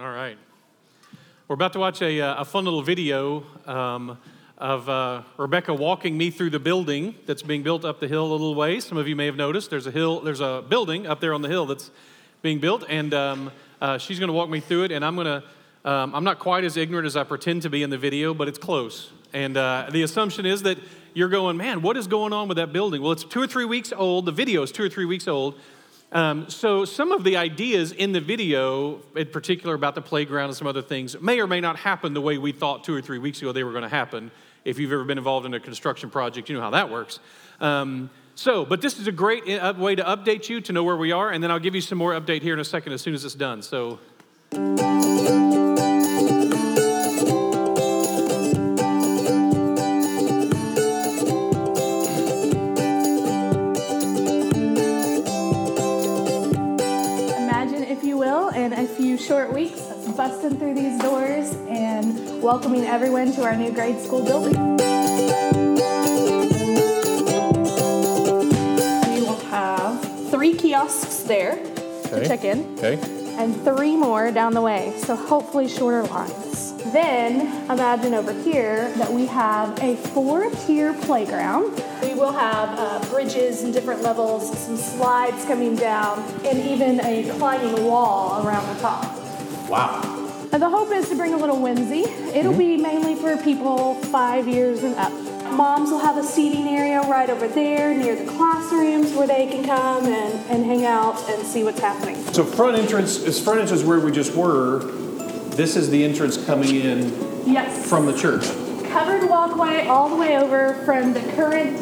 All right. We're about to watch a, uh, a fun little video um, of uh, Rebecca walking me through the building that's being built up the hill a little ways. Some of you may have noticed there's a hill, there's a building up there on the hill that's being built, and um, uh, she's going to walk me through it. And I'm going to, um, I'm not quite as ignorant as I pretend to be in the video, but it's close. And uh, the assumption is that you're going, man, what is going on with that building? Well, it's two or three weeks old. The video is two or three weeks old. Um, so, some of the ideas in the video, in particular about the playground and some other things, may or may not happen the way we thought two or three weeks ago they were going to happen. If you've ever been involved in a construction project, you know how that works. Um, so, but this is a great uh, way to update you to know where we are, and then I'll give you some more update here in a second as soon as it's done. So. Short weeks busting through these doors and welcoming everyone to our new grade school building. We will have three kiosks there okay. to check in. Okay. And three more down the way, so hopefully shorter lines. Then imagine over here that we have a four tier playground. We will have uh, bridges and different levels, some slides coming down, and even a climbing wall around the top. Wow. And the hope is to bring a little whimsy. It'll mm-hmm. be mainly for people five years and up. Moms will have a seating area right over there near the classrooms where they can come and, and hang out and see what's happening. So front entrance is front entrance where we just were. This is the entrance coming in yes. from the church. Covered walkway all the way over from the current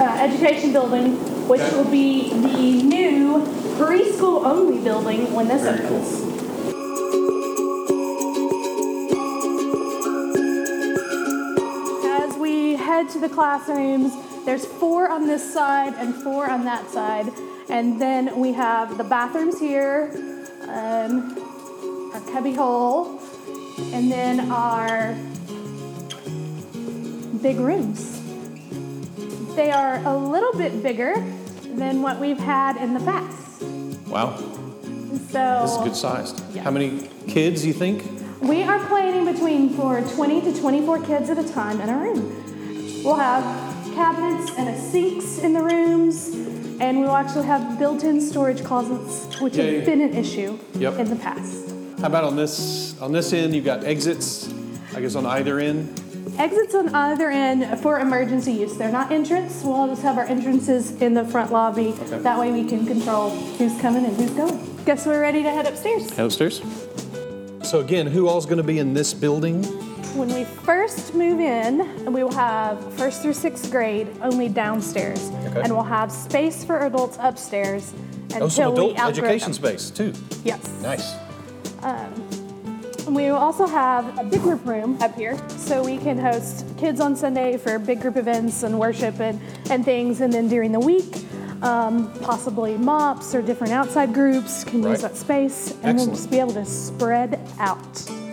uh, education building, which okay. will be the new preschool only building when this Very opens. Cool. Head to the classrooms. There's four on this side and four on that side. And then we have the bathrooms here, um, our cubby hole, and then our big rooms. They are a little bit bigger than what we've had in the past. Wow. So this is good sized. Yeah. How many kids you think? We are planning between for 20 to 24 kids at a time in a room. We'll have cabinets and a sinks in the rooms, and we'll actually have built-in storage closets, which Yay. have been an issue yep. in the past. How about on this on this end? You've got exits, I guess, on either end. Exits on either end for emergency use. They're not entrance. We'll just have our entrances in the front lobby. Okay. That way we can control who's coming and who's going. Guess we're ready to head upstairs. Head upstairs. So again, who all's going to be in this building? When we first move in, we will have first through sixth grade only downstairs, okay. and we'll have space for adults upstairs until oh, some adult education them. space too. Yes. Nice. Um, we will also have a big group room up here, so we can host kids on Sunday for big group events and worship and, and things, and then during the week, um, possibly MOPS or different outside groups can right. use that space, and Excellent. we'll just be able to spread out.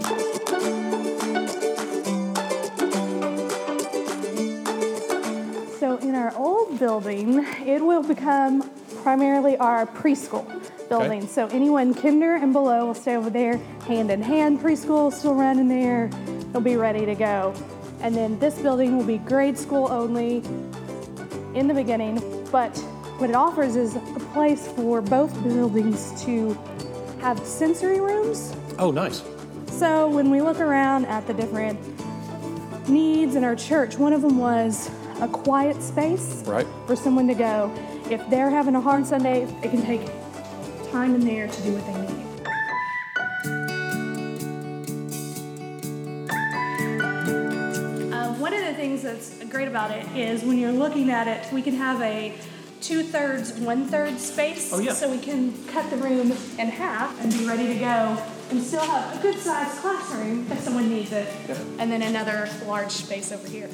Building, it will become primarily our preschool building. Okay. So anyone kinder and below will stay over there. Hand in hand preschool still run in there. They'll be ready to go. And then this building will be grade school only in the beginning, but what it offers is a place for both buildings to have sensory rooms. Oh, nice. So when we look around at the different needs in our church, one of them was a quiet space right. for someone to go. If they're having a hard Sunday, it can take time in there to do what they need. Uh, one of the things that's great about it is when you're looking at it, we can have a two thirds, one third space. Oh, yeah. So we can cut the room in half and be ready to go and still have a good sized classroom if someone needs it. Yeah. And then another large space over here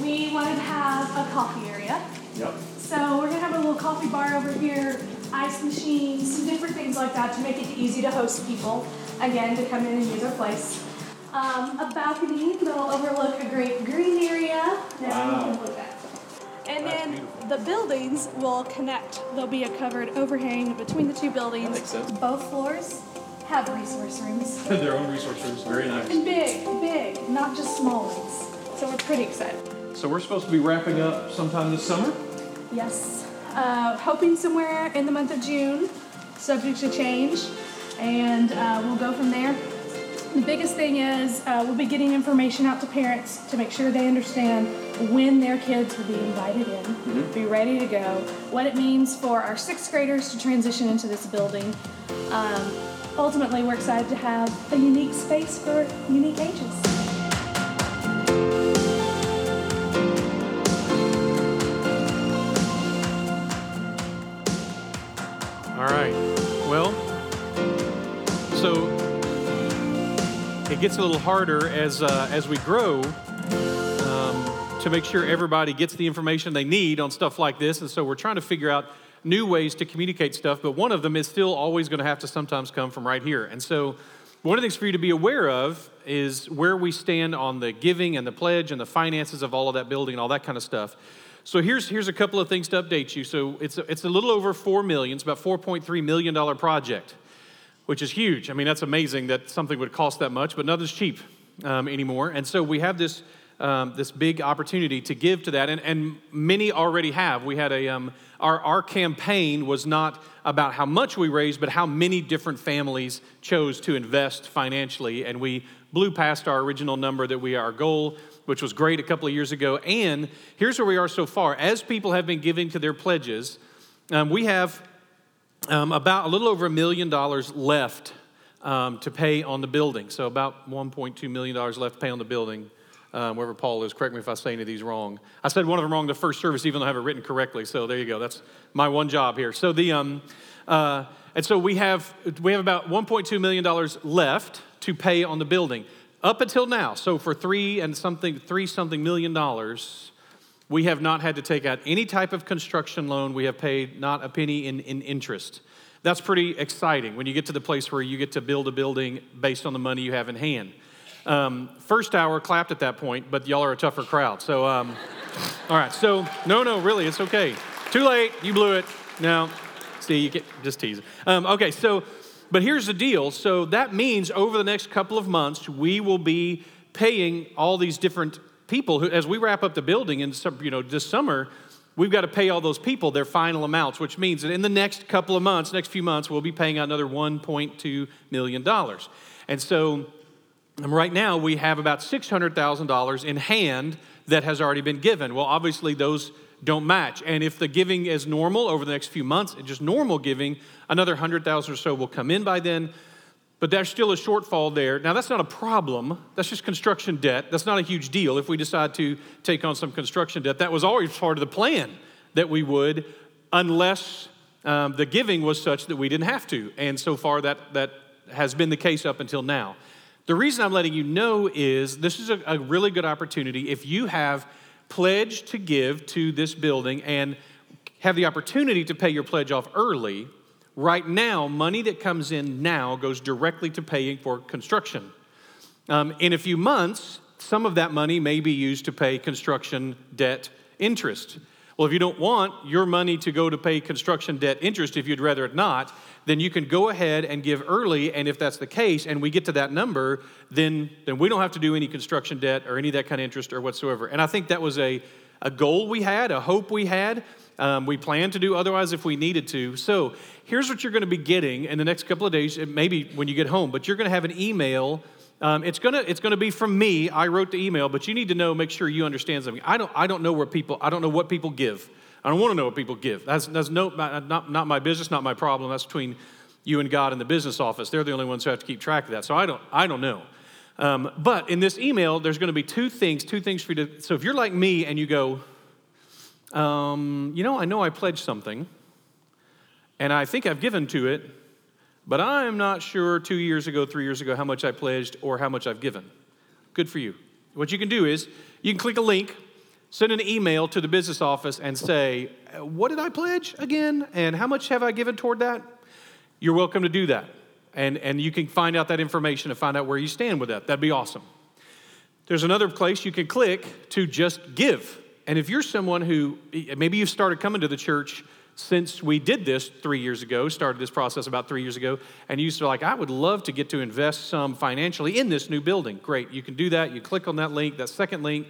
we wanted to have a coffee area. Yep. So we're gonna have a little coffee bar over here, ice machines, some different things like that to make it easy to host people. Again, to come in and use our place. Um, a balcony that'll overlook a great green area wow. And then beautiful. the buildings will connect. There'll be a covered overhang between the two buildings. Both floors have resource rooms. Their own resource rooms, very nice. And big, big, not just small ones. So we're pretty excited. So we're supposed to be wrapping up sometime this summer. Yes. Uh, hoping somewhere in the month of June, subject to change, and uh, we'll go from there. The biggest thing is uh, we'll be getting information out to parents to make sure they understand when their kids will be invited in, mm-hmm. be ready to go, what it means for our sixth graders to transition into this building. Um, ultimately, we're excited to have a unique space for unique ages. All right. Well, so it gets a little harder as uh, as we grow um, to make sure everybody gets the information they need on stuff like this, and so we're trying to figure out new ways to communicate stuff. But one of them is still always going to have to sometimes come from right here, and so. One of the things for you to be aware of is where we stand on the giving and the pledge and the finances of all of that building and all that kind of stuff. So here's, here's a couple of things to update you. So it's a, it's a little over 4 million. It's about $4.3 million project, which is huge. I mean, that's amazing that something would cost that much, but nothing's cheap um, anymore. And so we have this, um, this big opportunity to give to that, and, and many already have. We had a, um, our, our campaign was not about how much we raised, but how many different families chose to invest financially, and we blew past our original number that we our goal which was great a couple of years ago. And here's where we are so far. As people have been giving to their pledges, um, we have um, about a little over a million dollars left um, to pay on the building. So about $1.2 million left to pay on the building. Um, wherever Paul is, correct me if I say any of these wrong. I said one of them wrong the first service, even though I have it written correctly. So there you go. That's my one job here. So the um, uh, and so we have we have about 1.2 million dollars left to pay on the building. Up until now, so for three and something, three something million dollars, we have not had to take out any type of construction loan. We have paid not a penny in, in interest. That's pretty exciting when you get to the place where you get to build a building based on the money you have in hand. Um, first hour clapped at that point, but y'all are a tougher crowd. So, um, all right. So, no, no, really, it's okay. Too late. You blew it. No, see, you get just tease. Um, okay, so but here's the deal so that means over the next couple of months, we will be paying all these different people who, as we wrap up the building in you know, this summer, we've got to pay all those people their final amounts, which means that in the next couple of months, next few months, we'll be paying out another $1.2 million. And so um, right now, we have about $600,000 in hand that has already been given. Well, obviously, those don't match. And if the giving is normal over the next few months, just normal giving, another 100,000 or so will come in by then. But there's still a shortfall there. Now, that's not a problem. That's just construction debt. That's not a huge deal if we decide to take on some construction debt. That was always part of the plan that we would, unless um, the giving was such that we didn't have to. And so far, that, that has been the case up until now. The reason I'm letting you know is this is a, a really good opportunity. If you have pledge to give to this building and have the opportunity to pay your pledge off early, right now, money that comes in now goes directly to paying for construction. Um, in a few months, some of that money may be used to pay construction debt interest. Well, if you don't want your money to go to pay construction debt interest, if you'd rather it not, then you can go ahead and give early. And if that's the case, and we get to that number, then, then we don't have to do any construction debt or any of that kind of interest or whatsoever. And I think that was a, a goal we had, a hope we had. Um, we plan to do otherwise if we needed to. So here's what you're going to be getting in the next couple of days, maybe when you get home, but you're going to have an email. Um, it's gonna it's gonna be from me. I wrote the email, but you need to know, make sure you understand something. I don't I don't know where people I don't know what people give. I don't want to know what people give. That's, that's no, not, not my business, not my problem. That's between you and God in the business office. They're the only ones who have to keep track of that. So I don't, I don't know. Um, but in this email, there's going to be two things, two things for you to. So if you're like me and you go, um, you know, I know I pledged something, and I think I've given to it, but I'm not sure two years ago, three years ago, how much I pledged or how much I've given. Good for you. What you can do is you can click a link send an email to the business office and say, What did I pledge again? And how much have I given toward that? You're welcome to do that. And, and you can find out that information and find out where you stand with that. That'd be awesome. There's another place you can click to just give. And if you're someone who maybe you've started coming to the church since we did this three years ago, started this process about three years ago, and you to like, I would love to get to invest some financially in this new building. Great, you can do that. You click on that link, that second link,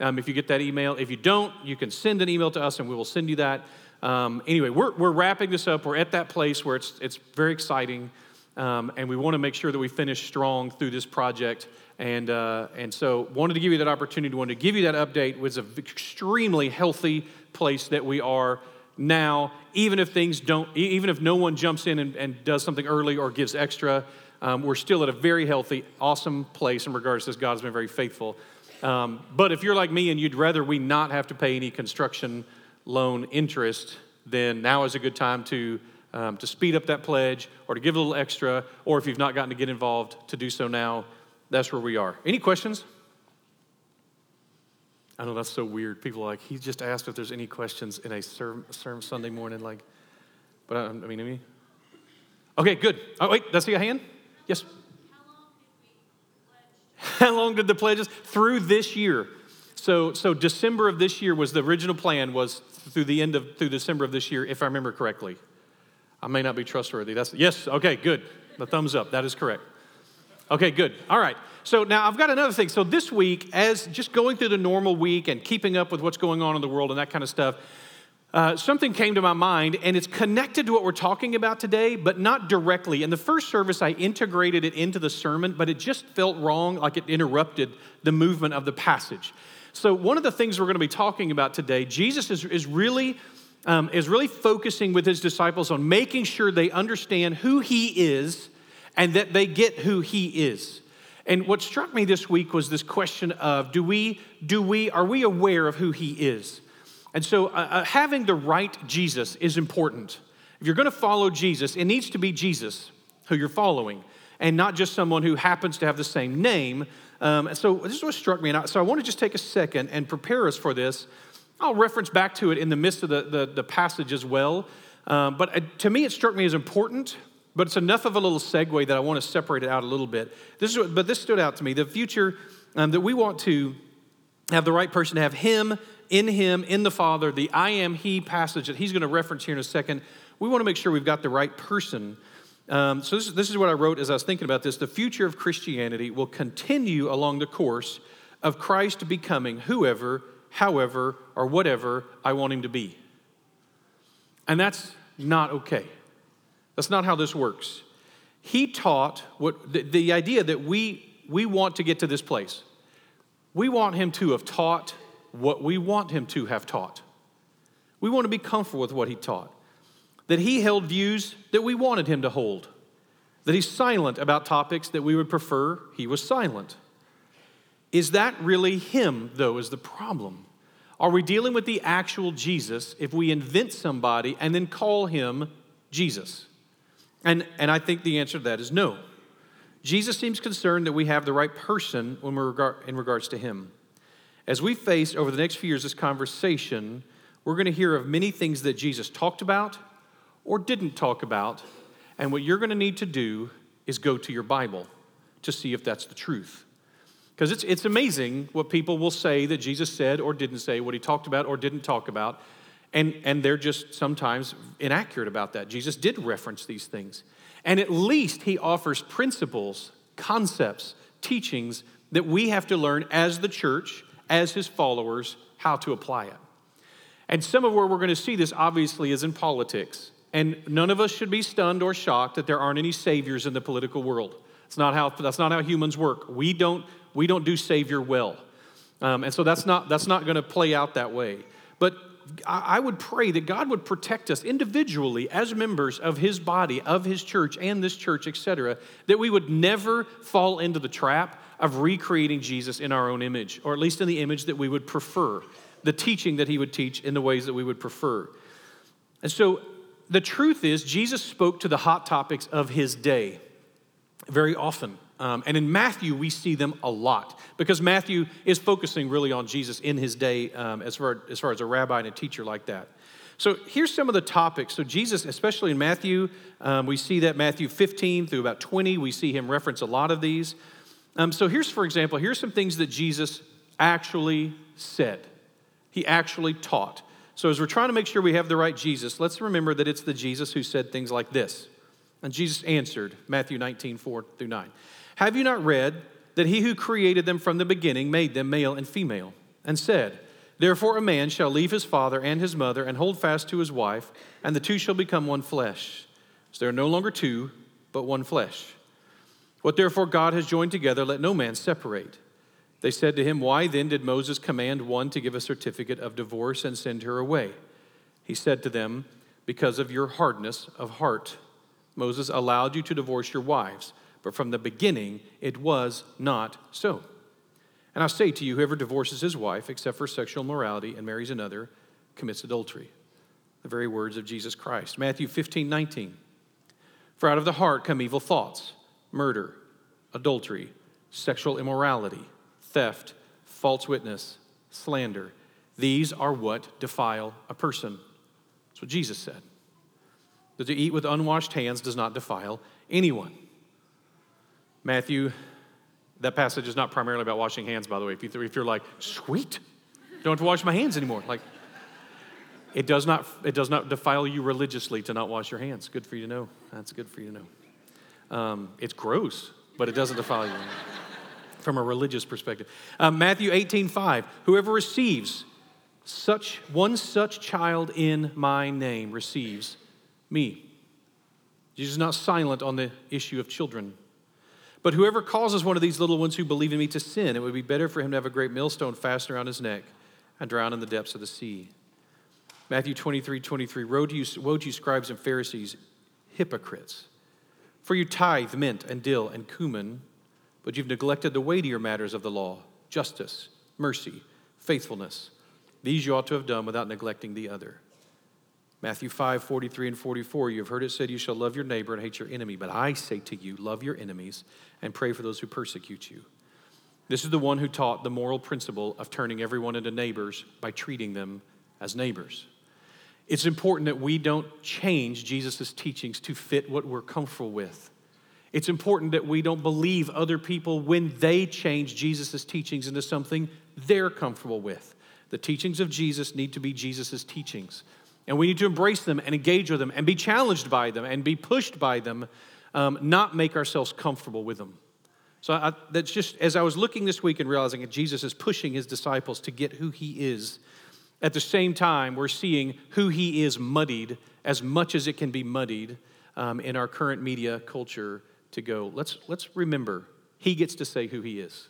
um, if you get that email. If you don't, you can send an email to us and we will send you that. Um, anyway, we're, we're wrapping this up. We're at that place where it's, it's very exciting, um, and we want to make sure that we finish strong through this project. And, uh, and so, wanted to give you that opportunity, wanted to give you that update. Was an extremely healthy place that we are now, even if things don't, even if no one jumps in and, and does something early or gives extra, um, we're still at a very healthy, awesome place in regards to this. God has been very faithful. Um, but if you're like me and you'd rather we not have to pay any construction loan interest, then now is a good time to, um, to speed up that pledge or to give a little extra, or if you've not gotten to get involved, to do so now. That's where we are. Any questions? I know that's so weird. People are like, he just asked if there's any questions in a sermon Sunday morning. Like, but I, I mean, I mean, okay, good. Oh, wait, that's a hand? Yes. How long did the pledges? Through this year. So, so December of this year was the original plan was through the end of through December of this year, if I remember correctly. I may not be trustworthy. That's yes. Okay, good. The thumbs up. That is correct. Okay, good. All right. So now I've got another thing. So this week, as just going through the normal week and keeping up with what's going on in the world and that kind of stuff, uh, something came to my mind, and it's connected to what we're talking about today, but not directly. In the first service, I integrated it into the sermon, but it just felt wrong, like it interrupted the movement of the passage. So, one of the things we're going to be talking about today, Jesus is, is really um, is really focusing with his disciples on making sure they understand who he is and that they get who he is. And what struck me this week was this question of do we, do we, are we aware of who he is? And so uh, uh, having the right Jesus is important. If you're going to follow Jesus, it needs to be Jesus who you're following and not just someone who happens to have the same name. Um, so this is what struck me. And I, so I want to just take a second and prepare us for this. I'll reference back to it in the midst of the, the, the passage as well. Um, but uh, to me, it struck me as important but it's enough of a little segue that I want to separate it out a little bit. This is what, but this stood out to me. The future um, that we want to have the right person to have Him, in Him, in the Father, the I am He passage that He's going to reference here in a second. We want to make sure we've got the right person. Um, so, this, this is what I wrote as I was thinking about this. The future of Christianity will continue along the course of Christ becoming whoever, however, or whatever I want Him to be. And that's not okay. That's not how this works. He taught what the, the idea that we, we want to get to this place. We want him to have taught what we want him to have taught. We want to be comfortable with what he taught. That he held views that we wanted him to hold. That he's silent about topics that we would prefer he was silent. Is that really him, though, is the problem? Are we dealing with the actual Jesus if we invent somebody and then call him Jesus? And, and I think the answer to that is no. Jesus seems concerned that we have the right person when we're regard, in regards to him. As we face over the next few years this conversation, we're going to hear of many things that Jesus talked about or didn't talk about. And what you're going to need to do is go to your Bible to see if that's the truth. Because it's, it's amazing what people will say that Jesus said or didn't say, what he talked about or didn't talk about. And, and they're just sometimes inaccurate about that. Jesus did reference these things. And at least he offers principles, concepts, teachings that we have to learn as the church, as his followers, how to apply it. And some of where we're going to see this obviously is in politics. And none of us should be stunned or shocked that there aren't any saviors in the political world. It's not how, that's not how humans work. We don't, we don't do savior well. Um, and so that's not, that's not going to play out that way. But I would pray that God would protect us individually as members of His body, of His church, and this church, etc., that we would never fall into the trap of recreating Jesus in our own image, or at least in the image that we would prefer, the teaching that He would teach in the ways that we would prefer. And so the truth is, Jesus spoke to the hot topics of His day very often. Um, and in Matthew, we see them a lot because Matthew is focusing really on Jesus in his day um, as, far, as far as a rabbi and a teacher like that. So here's some of the topics. So, Jesus, especially in Matthew, um, we see that Matthew 15 through about 20, we see him reference a lot of these. Um, so, here's, for example, here's some things that Jesus actually said, he actually taught. So, as we're trying to make sure we have the right Jesus, let's remember that it's the Jesus who said things like this. And Jesus answered, Matthew 19, 4 through 9. Have you not read that he who created them from the beginning made them male and female, and said, Therefore a man shall leave his father and his mother and hold fast to his wife, and the two shall become one flesh. So they are no longer two, but one flesh. What therefore God has joined together, let no man separate. They said to him, Why then did Moses command one to give a certificate of divorce and send her away? He said to them, Because of your hardness of heart. Moses allowed you to divorce your wives, but from the beginning it was not so. And I say to you, whoever divorces his wife, except for sexual morality, and marries another, commits adultery. The very words of Jesus Christ. Matthew 15, 19. For out of the heart come evil thoughts, murder, adultery, sexual immorality, theft, false witness, slander. These are what defile a person. That's what Jesus said. That to eat with unwashed hands does not defile anyone. Matthew, that passage is not primarily about washing hands, by the way. If, you, if you're like, sweet, don't have to wash my hands anymore. Like, it does not, it does not defile you religiously to not wash your hands. Good for you to know. That's good for you to know. Um, it's gross, but it doesn't defile you from a religious perspective. Um, Matthew 18, 5. Whoever receives such one such child in my name receives me. Jesus is not silent on the issue of children. But whoever causes one of these little ones who believe in me to sin, it would be better for him to have a great millstone fastened around his neck and drown in the depths of the sea. Matthew 23, 23. Woe to you, woe to you scribes and Pharisees, hypocrites! For you tithe mint and dill and cumin, but you've neglected the weightier matters of the law justice, mercy, faithfulness. These you ought to have done without neglecting the other. Matthew 5, 43 and 44, you have heard it said, You shall love your neighbor and hate your enemy. But I say to you, love your enemies and pray for those who persecute you. This is the one who taught the moral principle of turning everyone into neighbors by treating them as neighbors. It's important that we don't change Jesus' teachings to fit what we're comfortable with. It's important that we don't believe other people when they change Jesus' teachings into something they're comfortable with. The teachings of Jesus need to be Jesus' teachings. And we need to embrace them and engage with them and be challenged by them and be pushed by them, um, not make ourselves comfortable with them. So I, that's just, as I was looking this week and realizing that Jesus is pushing his disciples to get who he is, at the same time, we're seeing who he is muddied as much as it can be muddied um, in our current media culture to go, let's, let's remember, he gets to say who he is.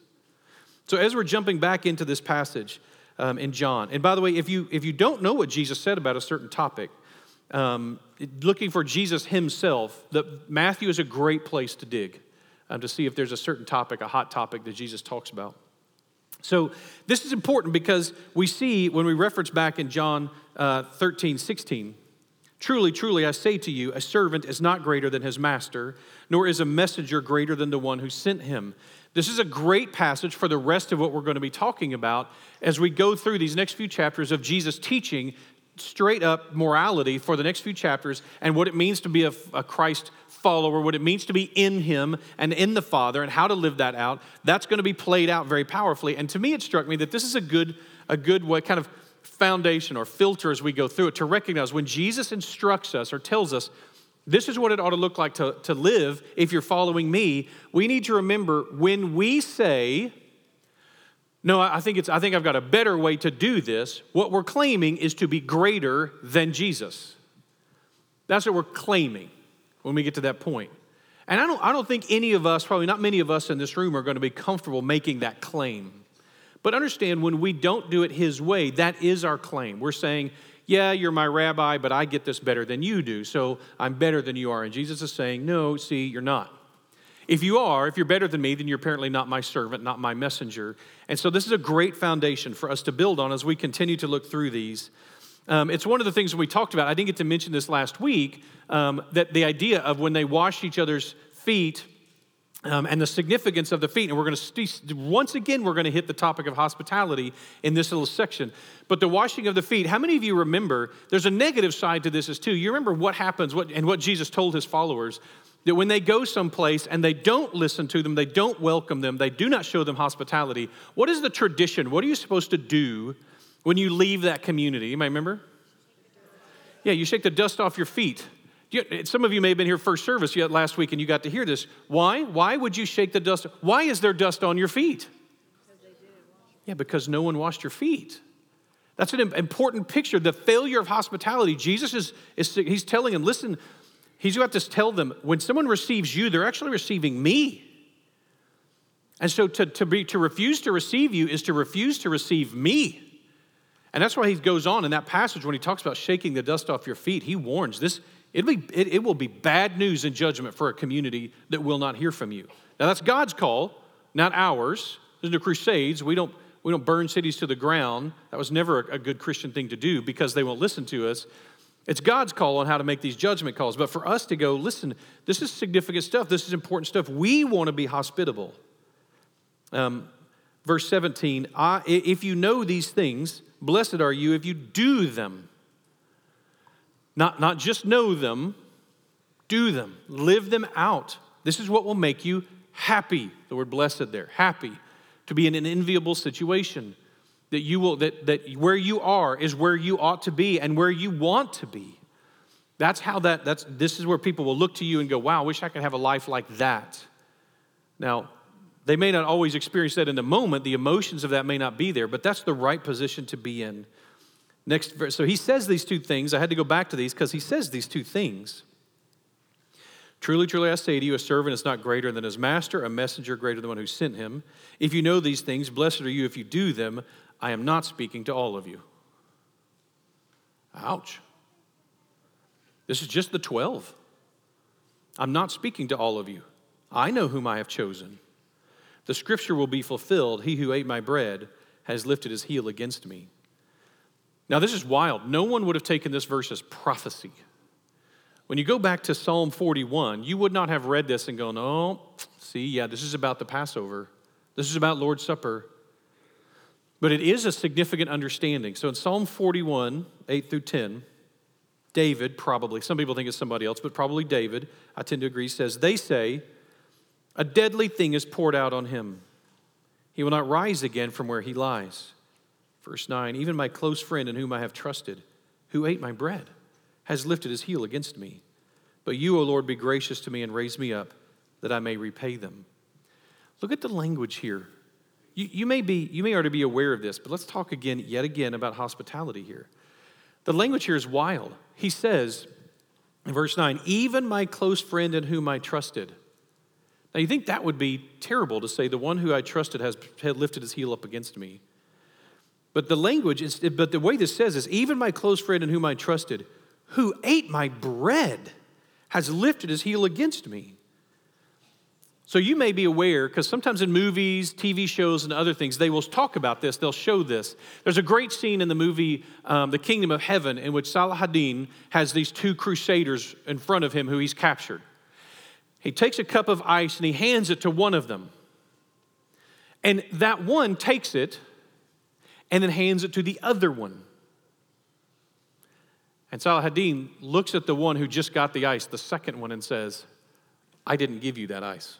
So as we're jumping back into this passage, um, in John. And by the way, if you, if you don't know what Jesus said about a certain topic, um, looking for Jesus himself, the, Matthew is a great place to dig um, to see if there's a certain topic, a hot topic that Jesus talks about. So this is important because we see when we reference back in John uh, 13, 16, Truly, truly, I say to you, a servant is not greater than his master, nor is a messenger greater than the one who sent him. This is a great passage for the rest of what we're going to be talking about as we go through these next few chapters of Jesus teaching straight up morality for the next few chapters and what it means to be a, a, Christ follower, what it means to be in Him and in the Father, and how to live that out. That's going to be played out very powerfully. And to me, it struck me that this is a good, a good way, kind of foundation or filter as we go through it to recognize when Jesus instructs us or tells us this is what it ought to look like to, to live if you're following me. We need to remember when we say, no, I think, it's, I think I've got a better way to do this, what we're claiming is to be greater than Jesus. That's what we're claiming when we get to that point. And I don't, I don't think any of us, probably not many of us in this room, are going to be comfortable making that claim. But understand when we don't do it His way, that is our claim. We're saying, yeah, you're my rabbi, but I get this better than you do, so I'm better than you are. And Jesus is saying, no, see, you're not. If you are, if you're better than me, then you're apparently not my servant, not my messenger. And so this is a great foundation for us to build on as we continue to look through these. Um, it's one of the things we talked about. I didn't get to mention this last week um, that the idea of when they washed each other's feet um, and the significance of the feet. And we're going to, st- once again, we're going to hit the topic of hospitality in this little section. But the washing of the feet, how many of you remember, there's a negative side to this too. You remember what happens what, and what Jesus told his followers that when they go someplace and they don't listen to them, they don't welcome them, they do not show them hospitality, what is the tradition? What are you supposed to do when you leave that community? You might remember? Yeah, you shake the dust off your feet. Some of you may have been here first service yet last week and you got to hear this. Why? Why would you shake the dust? Why is there dust on your feet? Yeah, because no one washed your feet. That's an important picture. The failure of hospitality. Jesus is, is he's telling them, listen, he's got to tell them, when someone receives you, they're actually receiving me. And so to, to, be, to refuse to receive you is to refuse to receive me. And that's why he goes on in that passage when he talks about shaking the dust off your feet. He warns this it'll be, it, it will be bad news and judgment for a community that will not hear from you. Now, that's God's call, not ours. There's no crusades. We don't, we don't burn cities to the ground. That was never a, a good Christian thing to do because they won't listen to us. It's God's call on how to make these judgment calls. But for us to go, listen, this is significant stuff. This is important stuff. We want to be hospitable. Um, verse 17 I, If you know these things, blessed are you if you do them. Not, not just know them, do them, live them out. This is what will make you happy. The word blessed there, happy, to be in an enviable situation. That you will, that, that where you are is where you ought to be and where you want to be. That's how that, that's, this is where people will look to you and go, wow, I wish I could have a life like that. Now, they may not always experience that in the moment, the emotions of that may not be there, but that's the right position to be in. Next verse. So he says these two things. I had to go back to these because he says these two things. Truly, truly, I say to you, a servant is not greater than his master, a messenger greater than the one who sent him. If you know these things, blessed are you if you do them. I am not speaking to all of you. Ouch. This is just the 12. I'm not speaking to all of you. I know whom I have chosen. The scripture will be fulfilled He who ate my bread has lifted his heel against me. Now, this is wild. No one would have taken this verse as prophecy. When you go back to Psalm 41, you would not have read this and gone, oh, see, yeah, this is about the Passover. This is about Lord's Supper. But it is a significant understanding. So in Psalm 41, 8 through 10, David, probably, some people think it's somebody else, but probably David, I tend to agree, says, They say, a deadly thing is poured out on him. He will not rise again from where he lies. Verse 9 Even my close friend in whom I have trusted, who ate my bread, has lifted his heel against me. But you, O Lord, be gracious to me and raise me up that I may repay them. Look at the language here. You, you, may be, you may already be aware of this, but let's talk again, yet again, about hospitality here. The language here is wild. He says in verse 9, even my close friend in whom I trusted. Now, you think that would be terrible to say, the one who I trusted has had lifted his heel up against me. But the language, is, but the way this says is, even my close friend in whom I trusted, who ate my bread, has lifted his heel against me. So you may be aware, because sometimes in movies, TV shows, and other things, they will talk about this, they'll show this. There's a great scene in the movie um, The Kingdom of Heaven in which Salah ad-Din has these two crusaders in front of him who he's captured. He takes a cup of ice and he hands it to one of them. And that one takes it and then hands it to the other one. And Salah ad-Din looks at the one who just got the ice, the second one, and says, I didn't give you that ice.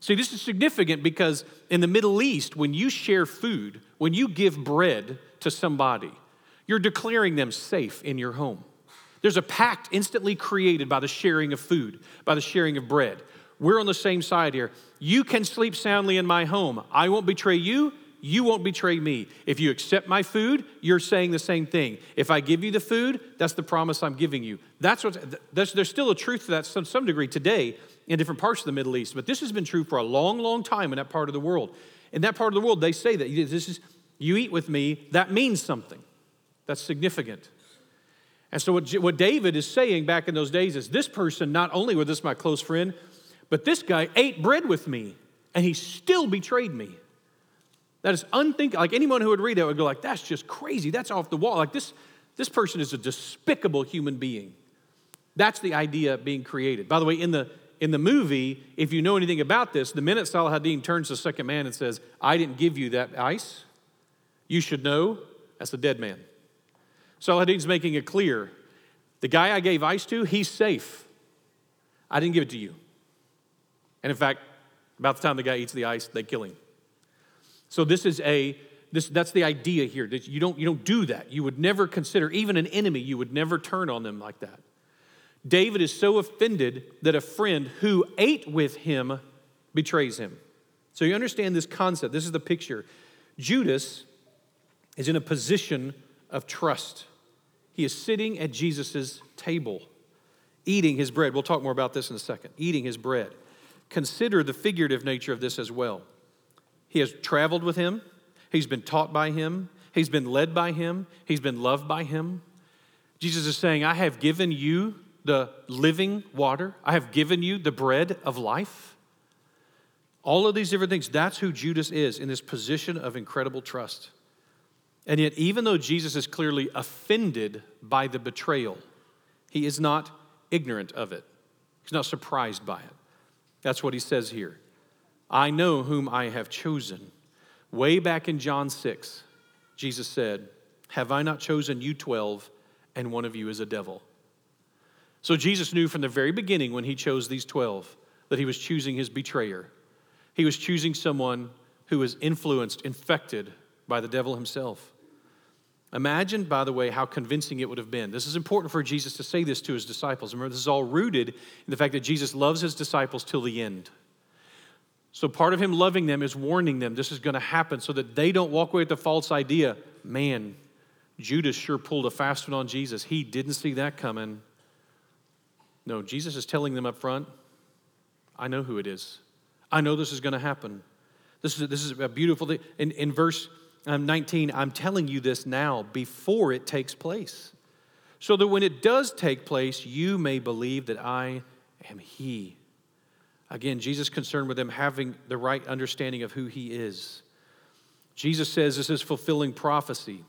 See, this is significant because in the Middle East, when you share food, when you give bread to somebody, you're declaring them safe in your home. There's a pact instantly created by the sharing of food, by the sharing of bread. We're on the same side here. You can sleep soundly in my home. I won't betray you, you won't betray me. If you accept my food, you're saying the same thing. If I give you the food, that's the promise I'm giving you. That's what, there's, still a truth to that to some degree today in different parts of the Middle East, but this has been true for a long, long time in that part of the world. In that part of the world, they say that this is, you eat with me, that means something. That's significant. And so, what, what David is saying back in those days is this person, not only was this my close friend, but this guy ate bread with me and he still betrayed me. That is unthinkable. Like anyone who would read that would go like, that's just crazy. That's off the wall. Like this, this person is a despicable human being. That's the idea being created. By the way, in the in the movie, if you know anything about this, the minute Salah turns to the second man and says, I didn't give you that ice, you should know that's a dead man. Salah ad-Din's making it clear. The guy I gave ice to, he's safe. I didn't give it to you. And in fact, about the time the guy eats the ice, they kill him. So this is a this, that's the idea here that you don't, you don't do that. You would never consider, even an enemy, you would never turn on them like that. David is so offended that a friend who ate with him betrays him. So you understand this concept. This is the picture. Judas is in a position of trust. He is sitting at Jesus' table, eating his bread. We'll talk more about this in a second. Eating his bread. Consider the figurative nature of this as well. He has traveled with him, he's been taught by him, he's been led by him, he's been loved by him. Jesus is saying, I have given you the living water, I have given you the bread of life. All of these different things, that's who Judas is in this position of incredible trust. And yet, even though Jesus is clearly offended by the betrayal, he is not ignorant of it. He's not surprised by it. That's what he says here. I know whom I have chosen. Way back in John 6, Jesus said, Have I not chosen you 12, and one of you is a devil? So Jesus knew from the very beginning when he chose these 12 that he was choosing his betrayer. He was choosing someone who was influenced, infected by the devil himself. Imagine, by the way, how convincing it would have been. This is important for Jesus to say this to his disciples. Remember, this is all rooted in the fact that Jesus loves his disciples till the end. So, part of him loving them is warning them this is going to happen so that they don't walk away with the false idea man, Judas sure pulled a fast one on Jesus. He didn't see that coming. No, Jesus is telling them up front, I know who it is. I know this is going to happen. This is, this is a beautiful thing. In, in verse Um, 19, I'm telling you this now before it takes place, so that when it does take place, you may believe that I am He. Again, Jesus concerned with them having the right understanding of who He is. Jesus says this is fulfilling prophecy.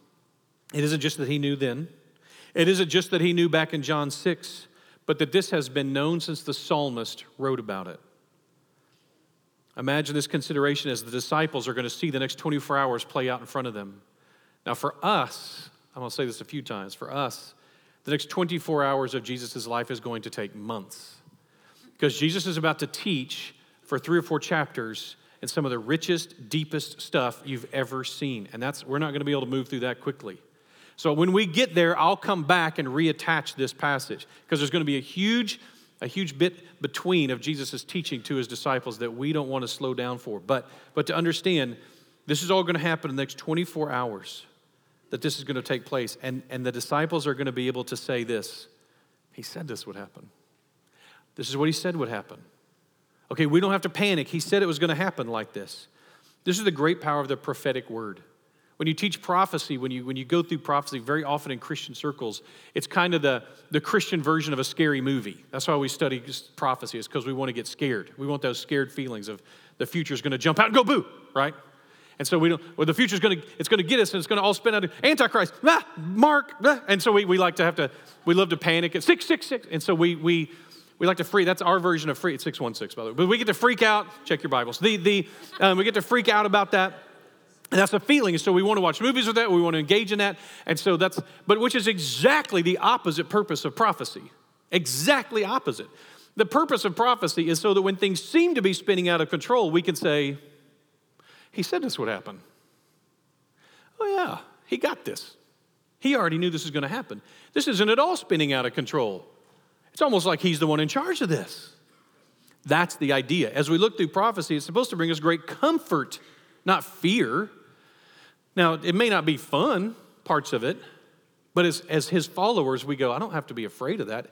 It isn't just that He knew then, it isn't just that He knew back in John 6, but that this has been known since the psalmist wrote about it. Imagine this consideration as the disciples are going to see the next 24 hours play out in front of them. Now, for us, I'm going to say this a few times, for us, the next 24 hours of Jesus' life is going to take months. Because Jesus is about to teach for three or four chapters and some of the richest, deepest stuff you've ever seen. And that's we're not going to be able to move through that quickly. So when we get there, I'll come back and reattach this passage because there's going to be a huge a huge bit between of Jesus' teaching to his disciples that we don't want to slow down for. But, but to understand, this is all going to happen in the next 24 hours, that this is going to take place. And, and the disciples are going to be able to say this He said this would happen. This is what He said would happen. Okay, we don't have to panic. He said it was going to happen like this. This is the great power of the prophetic word. When you teach prophecy, when you, when you go through prophecy, very often in Christian circles, it's kind of the, the Christian version of a scary movie. That's why we study prophecy, is because we want to get scared. We want those scared feelings of the future's going to jump out and go boo, right? And so we don't, well, the future's going to, it's going to get us and it's going to all spin out Antichrist, ah, Mark, ah. and so we, we like to have to, we love to panic at 666. And so we, we, we like to freak, that's our version of free, it's 616 by the way, but we get to freak out, check your Bibles. The, the, um, we get to freak out about that. And that's a feeling. And So we want to watch movies with that. We want to engage in that. And so that's, but which is exactly the opposite purpose of prophecy. Exactly opposite. The purpose of prophecy is so that when things seem to be spinning out of control, we can say, He said this would happen. Oh, yeah, He got this. He already knew this was going to happen. This isn't at all spinning out of control. It's almost like He's the one in charge of this. That's the idea. As we look through prophecy, it's supposed to bring us great comfort, not fear. Now, it may not be fun, parts of it, but as, as his followers, we go, I don't have to be afraid of that.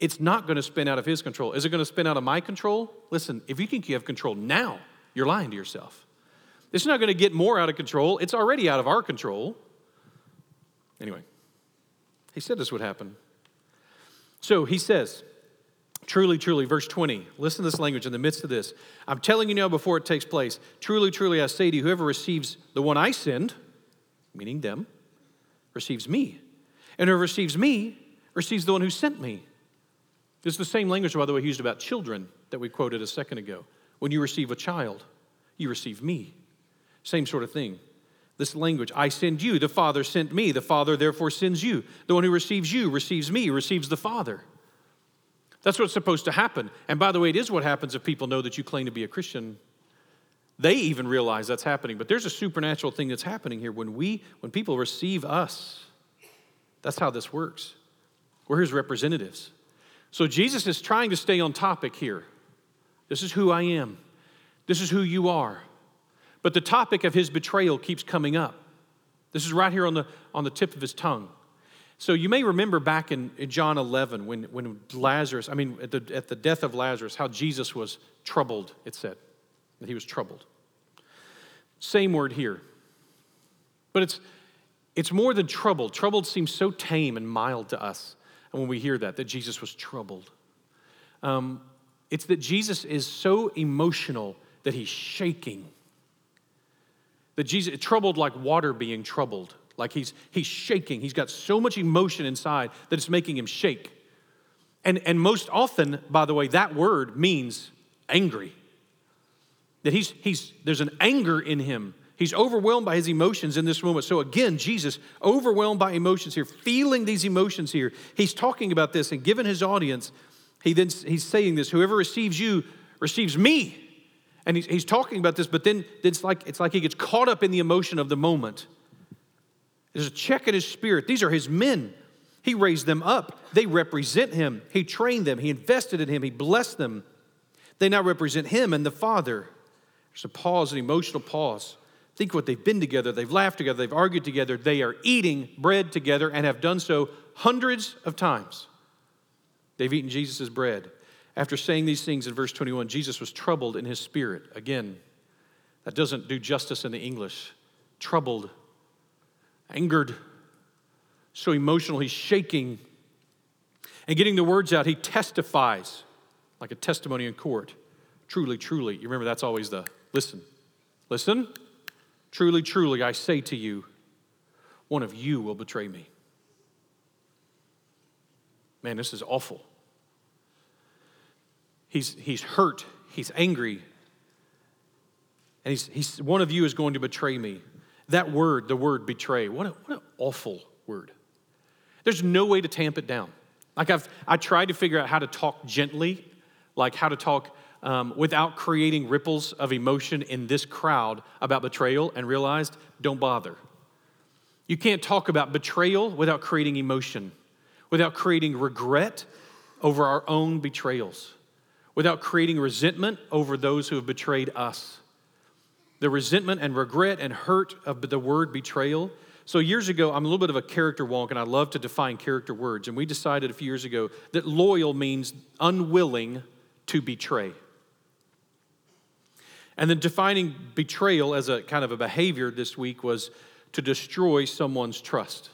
It's not going to spin out of his control. Is it going to spin out of my control? Listen, if you think you have control now, you're lying to yourself. It's not going to get more out of control. It's already out of our control. Anyway, he said this would happen. So he says, Truly, truly, verse 20. Listen to this language in the midst of this. I'm telling you now before it takes place. Truly, truly, I say to you, whoever receives the one I send, meaning them, receives me. And whoever receives me receives the one who sent me. This is the same language, by the way, used about children that we quoted a second ago. When you receive a child, you receive me. Same sort of thing. This language, I send you, the Father sent me, the Father therefore sends you. The one who receives you receives me, receives the Father. That's what's supposed to happen. And by the way, it is what happens if people know that you claim to be a Christian. They even realize that's happening, but there's a supernatural thing that's happening here when we when people receive us. That's how this works. We're his representatives. So Jesus is trying to stay on topic here. This is who I am. This is who you are. But the topic of his betrayal keeps coming up. This is right here on the, on the tip of his tongue. So you may remember back in, in John 11 when, when Lazarus, I mean, at the, at the death of Lazarus, how Jesus was troubled, it said, that he was troubled. Same word here. But it's, it's more than troubled. Troubled seems so tame and mild to us. And when we hear that, that Jesus was troubled, um, it's that Jesus is so emotional that he's shaking. That Jesus, troubled like water being troubled, like he's, he's shaking. He's got so much emotion inside that it's making him shake. And, and most often, by the way, that word means angry. That he's, he's, there's an anger in him. He's overwhelmed by his emotions in this moment. So, again, Jesus, overwhelmed by emotions here, feeling these emotions here. He's talking about this and given his audience, he then, he's saying this whoever receives you receives me. And he's, he's talking about this, but then it's like, it's like he gets caught up in the emotion of the moment. There's a check in his spirit. These are his men. He raised them up. They represent him. He trained them. He invested in him. He blessed them. They now represent him and the Father. There's a pause, an emotional pause. Think what they've been together. They've laughed together. They've argued together. They are eating bread together and have done so hundreds of times. They've eaten Jesus' bread. After saying these things in verse 21, Jesus was troubled in his spirit. Again, that doesn't do justice in the English. Troubled, angered, so emotional, he's shaking. And getting the words out, he testifies like a testimony in court. Truly, truly. You remember that's always the listen, listen. Truly, truly, I say to you, one of you will betray me. Man, this is awful. He's, he's hurt, he's angry, and he's, he's, one of you is going to betray me. That word, the word betray, what, a, what an awful word. There's no way to tamp it down. Like I've I tried to figure out how to talk gently, like how to talk um, without creating ripples of emotion in this crowd about betrayal, and realized don't bother. You can't talk about betrayal without creating emotion, without creating regret over our own betrayals without creating resentment over those who have betrayed us. The resentment and regret and hurt of the word betrayal. So, years ago, I'm a little bit of a character wonk, and I love to define character words. And we decided a few years ago that loyal means unwilling to betray. And then defining betrayal as a kind of a behavior this week was to destroy someone's trust.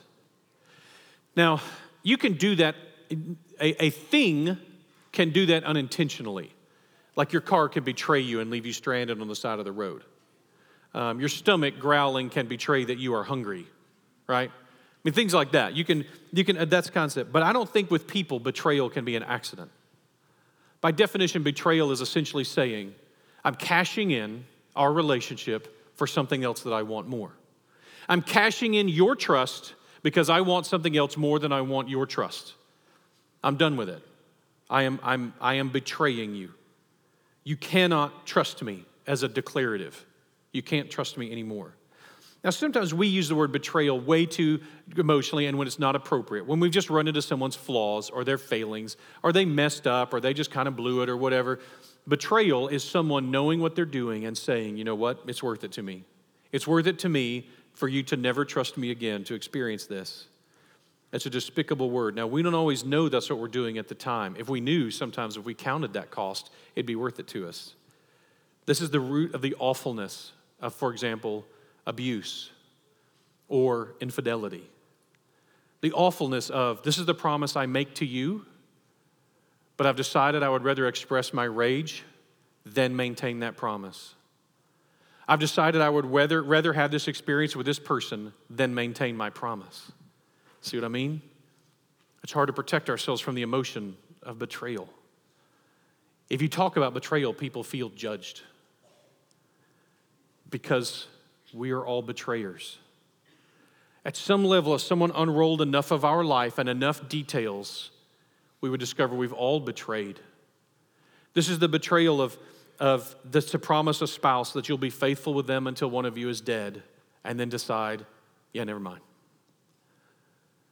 Now, you can do that, a, a thing can do that unintentionally. Like your car can betray you and leave you stranded on the side of the road. Um, your stomach growling can betray that you are hungry, right? I mean, things like that. You can, you can, uh, that's concept. But I don't think with people, betrayal can be an accident. By definition, betrayal is essentially saying, I'm cashing in our relationship for something else that I want more. I'm cashing in your trust because I want something else more than I want your trust. I'm done with it. I am, I'm, I am betraying you. You cannot trust me as a declarative. You can't trust me anymore. Now, sometimes we use the word betrayal way too emotionally and when it's not appropriate. When we've just run into someone's flaws or their failings, or they messed up, or they just kind of blew it, or whatever. Betrayal is someone knowing what they're doing and saying, you know what, it's worth it to me. It's worth it to me for you to never trust me again to experience this. That's a despicable word. Now, we don't always know that's what we're doing at the time. If we knew, sometimes if we counted that cost, it'd be worth it to us. This is the root of the awfulness of, for example, abuse or infidelity. The awfulness of this is the promise I make to you, but I've decided I would rather express my rage than maintain that promise. I've decided I would rather, rather have this experience with this person than maintain my promise. See what I mean? It's hard to protect ourselves from the emotion of betrayal. If you talk about betrayal, people feel judged because we are all betrayers. At some level, if someone unrolled enough of our life and enough details, we would discover we've all betrayed. This is the betrayal of, of this to promise a spouse that you'll be faithful with them until one of you is dead and then decide, yeah, never mind.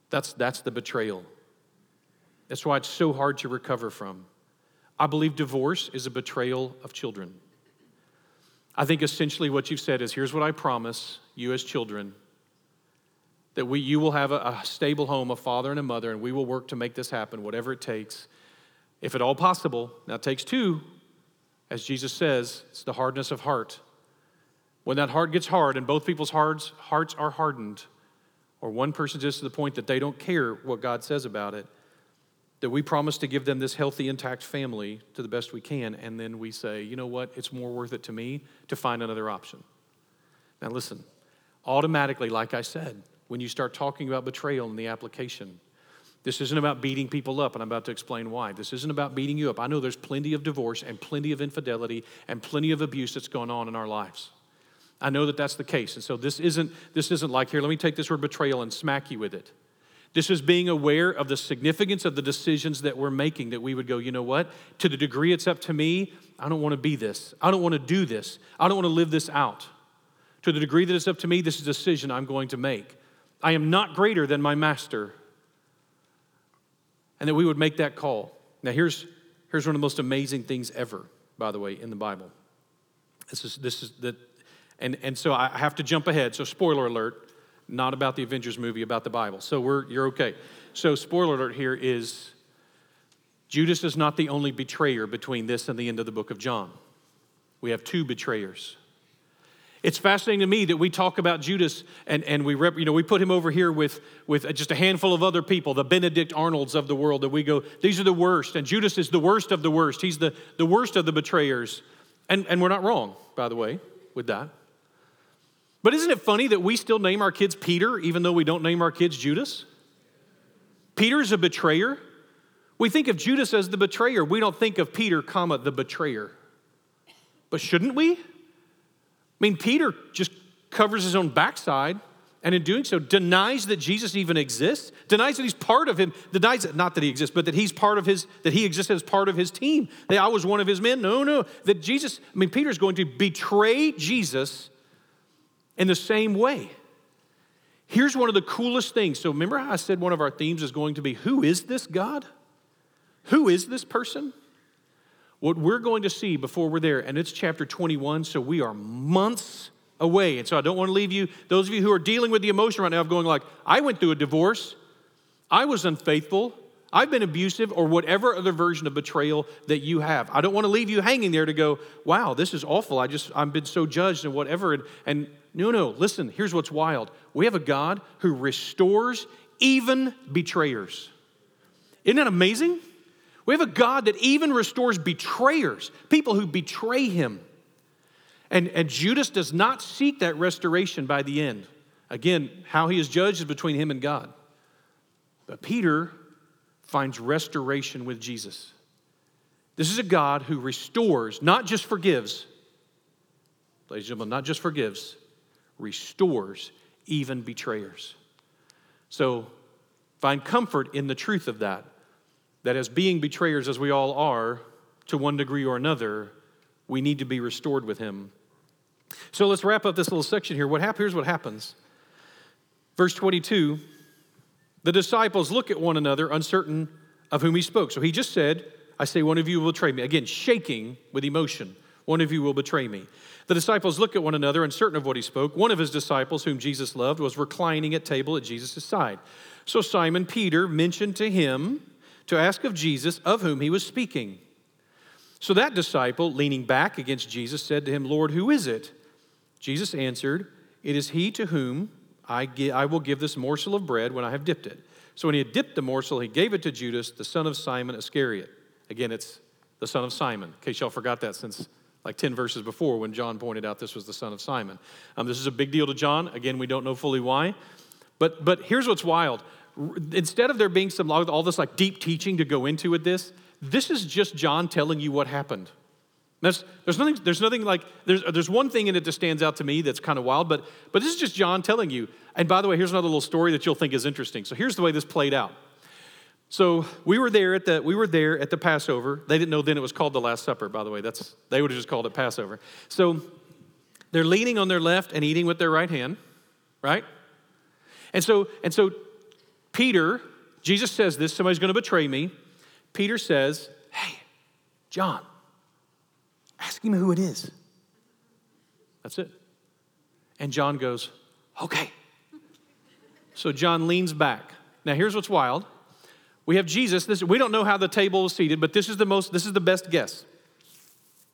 That's, that's the betrayal. That's why it's so hard to recover from. I believe divorce is a betrayal of children. I think essentially what you've said is here's what I promise you as children that we, you will have a, a stable home, a father and a mother, and we will work to make this happen, whatever it takes. If at all possible, now it takes two, as Jesus says, it's the hardness of heart. When that heart gets hard and both people's hearts, hearts are hardened, or one person just to the point that they don't care what God says about it, that we promise to give them this healthy, intact family to the best we can, and then we say, you know what, it's more worth it to me to find another option. Now, listen, automatically, like I said, when you start talking about betrayal in the application, this isn't about beating people up, and I'm about to explain why. This isn't about beating you up. I know there's plenty of divorce and plenty of infidelity and plenty of abuse that's going on in our lives. I know that that's the case. And so this isn't, this isn't like, here, let me take this word betrayal and smack you with it. This is being aware of the significance of the decisions that we're making, that we would go, you know what? To the degree it's up to me, I don't want to be this. I don't want to do this. I don't want to live this out. To the degree that it's up to me, this is a decision I'm going to make. I am not greater than my master. And that we would make that call. Now, here's, here's one of the most amazing things ever, by the way, in the Bible. This is, this is the, and, and so I have to jump ahead. So, spoiler alert, not about the Avengers movie, about the Bible. So, we're, you're okay. So, spoiler alert here is Judas is not the only betrayer between this and the end of the book of John. We have two betrayers. It's fascinating to me that we talk about Judas and, and we, rep, you know, we put him over here with, with just a handful of other people, the Benedict Arnolds of the world, that we go, these are the worst. And Judas is the worst of the worst. He's the, the worst of the betrayers. And, and we're not wrong, by the way, with that. But isn't it funny that we still name our kids Peter, even though we don't name our kids Judas? Peter's a betrayer. We think of Judas as the betrayer. We don't think of Peter, comma, the betrayer. But shouldn't we? I mean, Peter just covers his own backside, and in doing so, denies that Jesus even exists, denies that he's part of him, denies that, not that he exists, but that he's part of his, that he exists as part of his team. That I was one of his men. No, no. That Jesus, I mean, Peter's going to betray Jesus in the same way. Here's one of the coolest things. So, remember how I said one of our themes is going to be who is this God? Who is this person? What we're going to see before we're there, and it's chapter 21, so we are months away. And so I don't want to leave you, those of you who are dealing with the emotion right now of going like, I went through a divorce, I was unfaithful, I've been abusive, or whatever other version of betrayal that you have. I don't want to leave you hanging there to go, wow, this is awful. I just, I've been so judged and whatever. And, and no, no, listen, here's what's wild. We have a God who restores even betrayers. Isn't that amazing? We have a God that even restores betrayers, people who betray him. And, and Judas does not seek that restoration by the end. Again, how he is judged is between him and God. But Peter finds restoration with Jesus. This is a God who restores, not just forgives, ladies and gentlemen, not just forgives, restores even betrayers. So find comfort in the truth of that, that as being betrayers as we all are, to one degree or another, we need to be restored with Him. So let's wrap up this little section here. What here's what happens. Verse 22 the disciples look at one another, uncertain of whom he spoke. So he just said, I say, one of you will betray me. Again, shaking with emotion. One of you will betray me. The disciples look at one another, uncertain of what he spoke. One of his disciples, whom Jesus loved, was reclining at table at Jesus' side. So Simon Peter mentioned to him to ask of Jesus of whom he was speaking. So that disciple, leaning back against Jesus, said to him, Lord, who is it? Jesus answered, It is he to whom I, I will give this morsel of bread when I have dipped it. So when he had dipped the morsel, he gave it to Judas, the son of Simon Iscariot. Again, it's the son of Simon, in case y'all forgot that since like 10 verses before when John pointed out this was the son of Simon. Um, this is a big deal to John. Again, we don't know fully why. But, but here's what's wild. Instead of there being some all this like deep teaching to go into with this, this is just John telling you what happened. There's, there's, nothing, there's nothing like, there's, there's one thing in it that stands out to me that's kind of wild, but, but this is just John telling you. And by the way, here's another little story that you'll think is interesting. So here's the way this played out So we were there at the we were there at the Passover. They didn't know then it was called the Last Supper, by the way. That's they would have just called it Passover. So they're leaning on their left and eating with their right hand, right? And so and so Peter, Jesus says this, somebody's going to betray me. Peter says, "Hey, John, ask him who it is." That's it. And John goes, "Okay." So John leans back. Now here's what's wild. We have Jesus. This, we don't know how the table was seated, but this is the most, this is the best guess.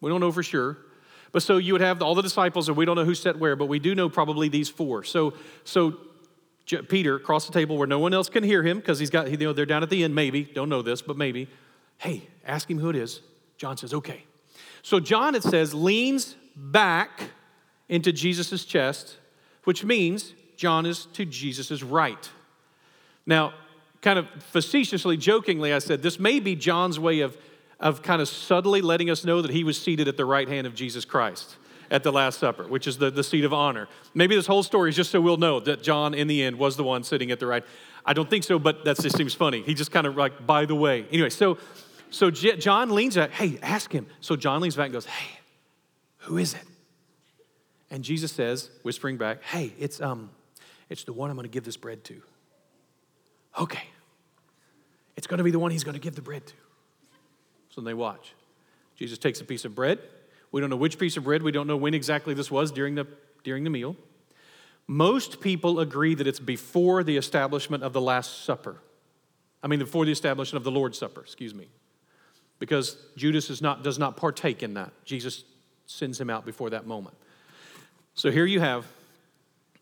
We don't know for sure. But so you would have all the disciples, and we don't know who sat where, but we do know probably these four. So, so Peter across the table where no one else can hear him because he's got, you know, they're down at the end, maybe, don't know this, but maybe. Hey, ask him who it is. John says, okay. So John, it says, leans back into Jesus' chest, which means John is to Jesus' right. Now, kind of facetiously, jokingly, I said, this may be John's way of, of kind of subtly letting us know that he was seated at the right hand of Jesus Christ at the Last Supper, which is the, the seat of honor. Maybe this whole story is just so we'll know that John, in the end, was the one sitting at the right. I don't think so, but that just seems funny. He just kind of like, by the way. Anyway, so so John leans back, hey, ask him. So John leans back and goes, hey, who is it? And Jesus says, whispering back, hey, it's um, it's the one I'm going to give this bread to. Okay. It's going to be the one he's going to give the bread to. So they watch. Jesus takes a piece of bread. We don't know which piece of bread. We don't know when exactly this was during the, during the meal. Most people agree that it's before the establishment of the Last Supper. I mean, before the establishment of the Lord's Supper, excuse me. Because Judas is not, does not partake in that. Jesus sends him out before that moment. So here you have,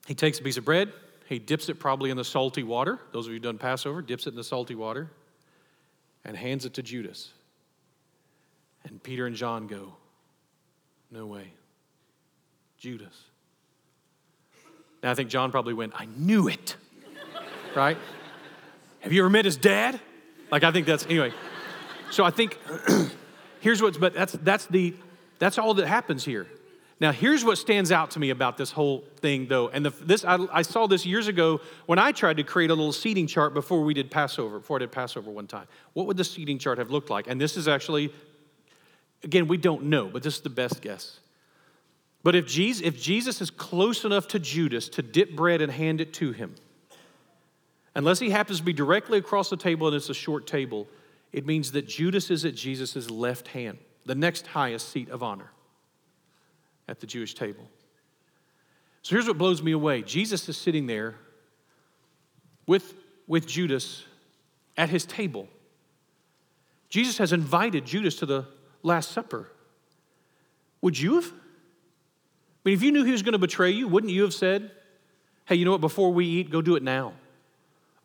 he takes a piece of bread, he dips it probably in the salty water. Those of you who've done Passover, dips it in the salty water and hands it to Judas. And Peter and John go, No way. Judas. Now I think John probably went, I knew it. right? Have you ever met his dad? Like I think that's anyway. So I think here's what's but that's that's the that's all that happens here. Now, here's what stands out to me about this whole thing, though. And the, this, I, I, saw this years ago when I tried to create a little seating chart before we did Passover, before I did Passover one time. What would the seating chart have looked like? And this is actually, again, we don't know, but this is the best guess. But if Jesus, if Jesus is close enough to Judas to dip bread and hand it to him, unless he happens to be directly across the table and it's a short table, it means that Judas is at Jesus' left hand, the next highest seat of honor at the Jewish table. So here's what blows me away Jesus is sitting there with, with Judas at his table. Jesus has invited Judas to the Last Supper. Would you have? I mean, if you knew he was going to betray you, wouldn't you have said, Hey, you know what? Before we eat, go do it now.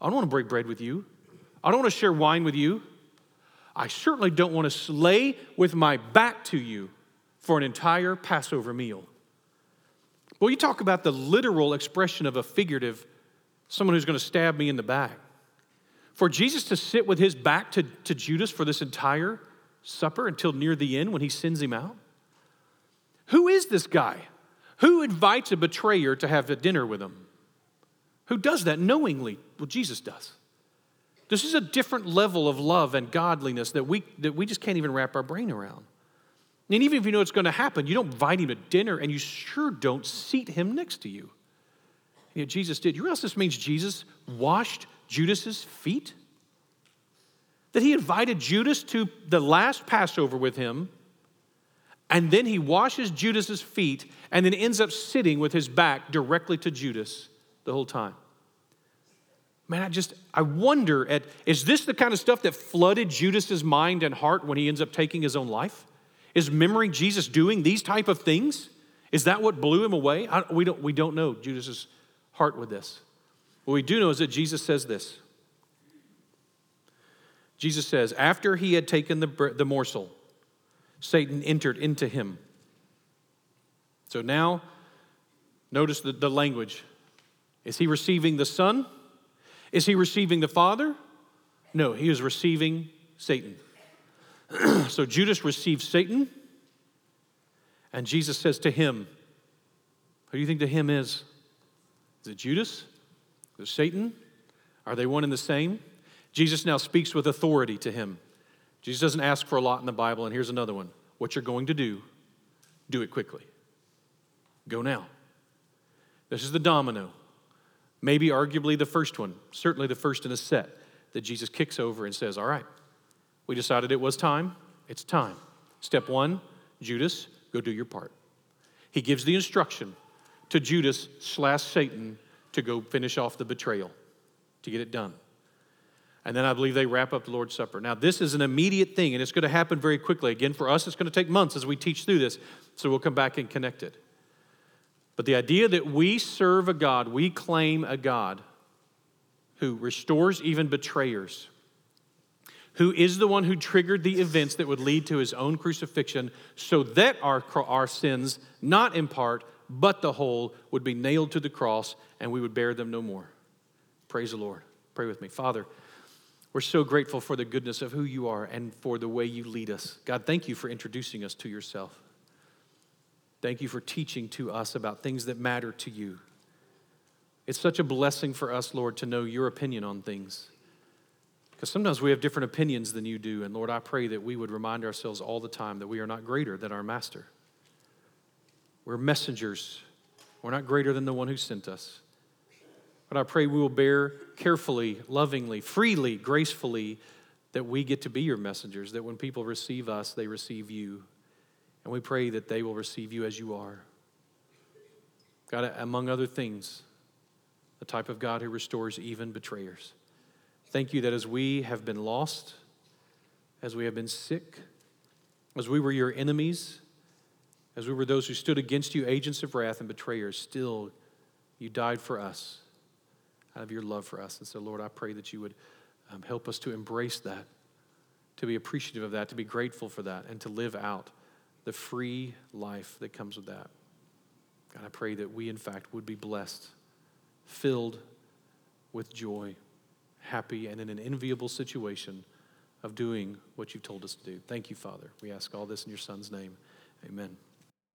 I don't want to break bread with you. I don't want to share wine with you. I certainly don't want to slay with my back to you for an entire Passover meal. Well, you talk about the literal expression of a figurative, someone who's going to stab me in the back. For Jesus to sit with his back to, to Judas for this entire supper until near the end when he sends him out? Who is this guy? Who invites a betrayer to have a dinner with him? Who does that knowingly? Well, Jesus does. This is a different level of love and godliness that we, that we just can't even wrap our brain around. And even if you know it's going to happen, you don't invite him to dinner and you sure don't seat him next to you. You Jesus did. You realize this means Jesus washed Judas's feet? That he invited Judas to the last Passover with him, and then he washes Judas's feet and then ends up sitting with his back directly to Judas the whole time. Man, I just, I wonder at, is this the kind of stuff that flooded Judas's mind and heart when he ends up taking his own life? Is remembering Jesus doing these type of things? Is that what blew him away? I, we, don't, we don't know Judas's heart with this. What we do know is that Jesus says this. Jesus says, after he had taken the, the morsel, Satan entered into him. So now, notice the, the language. Is he receiving the Son? Is he receiving the Father? No, he is receiving Satan. so Judas receives Satan, and Jesus says to him, Who do you think the him is? Is it Judas? Is it Satan? Are they one and the same? Jesus now speaks with authority to him. Jesus doesn't ask for a lot in the Bible, and here's another one. What you're going to do, do it quickly. Go now. This is the domino. Maybe arguably the first one, certainly the first in a set that Jesus kicks over and says, All right, we decided it was time. It's time. Step one, Judas, go do your part. He gives the instruction to Judas slash Satan to go finish off the betrayal, to get it done. And then I believe they wrap up the Lord's Supper. Now, this is an immediate thing, and it's going to happen very quickly. Again, for us, it's going to take months as we teach through this, so we'll come back and connect it. But the idea that we serve a God, we claim a God who restores even betrayers, who is the one who triggered the events that would lead to his own crucifixion, so that our, our sins, not in part, but the whole, would be nailed to the cross and we would bear them no more. Praise the Lord. Pray with me. Father, we're so grateful for the goodness of who you are and for the way you lead us. God, thank you for introducing us to yourself. Thank you for teaching to us about things that matter to you. It's such a blessing for us, Lord, to know your opinion on things. Because sometimes we have different opinions than you do. And Lord, I pray that we would remind ourselves all the time that we are not greater than our Master. We're messengers, we're not greater than the one who sent us. But I pray we will bear carefully, lovingly, freely, gracefully that we get to be your messengers, that when people receive us, they receive you. And we pray that they will receive you as you are. God, among other things, the type of God who restores even betrayers. Thank you that as we have been lost, as we have been sick, as we were your enemies, as we were those who stood against you, agents of wrath and betrayers, still you died for us out of your love for us. And so, Lord, I pray that you would um, help us to embrace that, to be appreciative of that, to be grateful for that, and to live out the free life that comes with that. God, I pray that we, in fact, would be blessed, filled with joy, happy, and in an enviable situation of doing what you've told us to do. Thank you, Father. We ask all this in your Son's name. Amen.